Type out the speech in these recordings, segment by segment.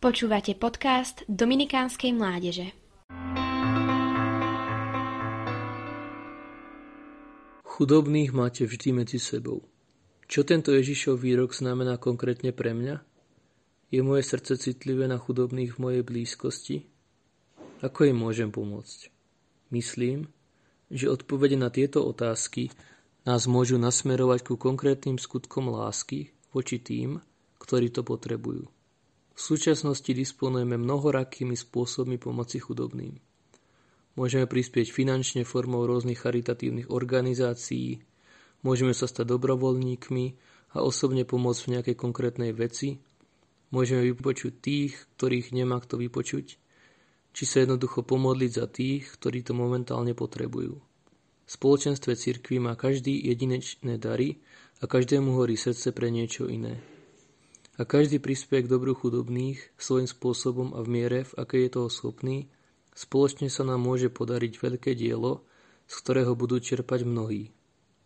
Počúvate podcast Dominikánskej mládeže. Chudobných máte vždy medzi sebou. Čo tento Ježišov výrok znamená konkrétne pre mňa? Je moje srdce citlivé na chudobných v mojej blízkosti? Ako im môžem pomôcť? Myslím, že odpovede na tieto otázky nás môžu nasmerovať ku konkrétnym skutkom lásky voči tým, ktorí to potrebujú. V súčasnosti disponujeme mnohorakými spôsobmi pomoci chudobným. Môžeme prispieť finančne formou rôznych charitatívnych organizácií, môžeme sa stať dobrovoľníkmi a osobne pomôcť v nejakej konkrétnej veci, môžeme vypočuť tých, ktorých nemá kto vypočuť, či sa jednoducho pomodliť za tých, ktorí to momentálne potrebujú. V spoločenstve cirkvi má každý jedinečné dary a každému horí srdce pre niečo iné a každý prispie k dobru chudobných svojím spôsobom a v miere, v akej je toho schopný, spoločne sa nám môže podariť veľké dielo, z ktorého budú čerpať mnohí.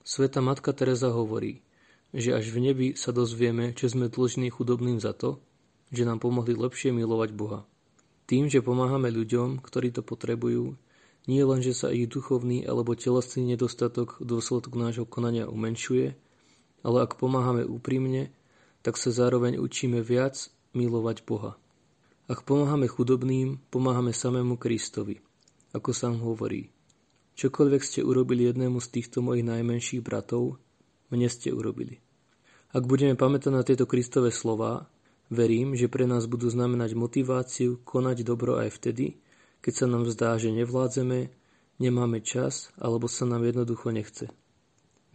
Sveta Matka Teresa hovorí, že až v nebi sa dozvieme, že sme dlžní chudobným za to, že nám pomohli lepšie milovať Boha. Tým, že pomáhame ľuďom, ktorí to potrebujú, nie len, že sa ich duchovný alebo telesný nedostatok v dôsledku nášho konania umenšuje, ale ak pomáhame úprimne, tak sa zároveň učíme viac milovať Boha. Ak pomáhame chudobným, pomáhame samému Kristovi. Ako sám hovorí, čokoľvek ste urobili jednému z týchto mojich najmenších bratov, mne ste urobili. Ak budeme pamätať na tieto Kristové slova, verím, že pre nás budú znamenať motiváciu konať dobro aj vtedy, keď sa nám zdá, že nevládzeme, nemáme čas alebo sa nám jednoducho nechce.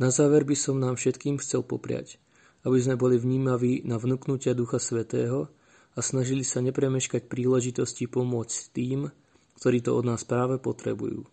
Na záver by som nám všetkým chcel popriať – aby sme boli vnímaví na vnúknutia Ducha Svetého a snažili sa nepremeškať príležitosti pomôcť tým, ktorí to od nás práve potrebujú.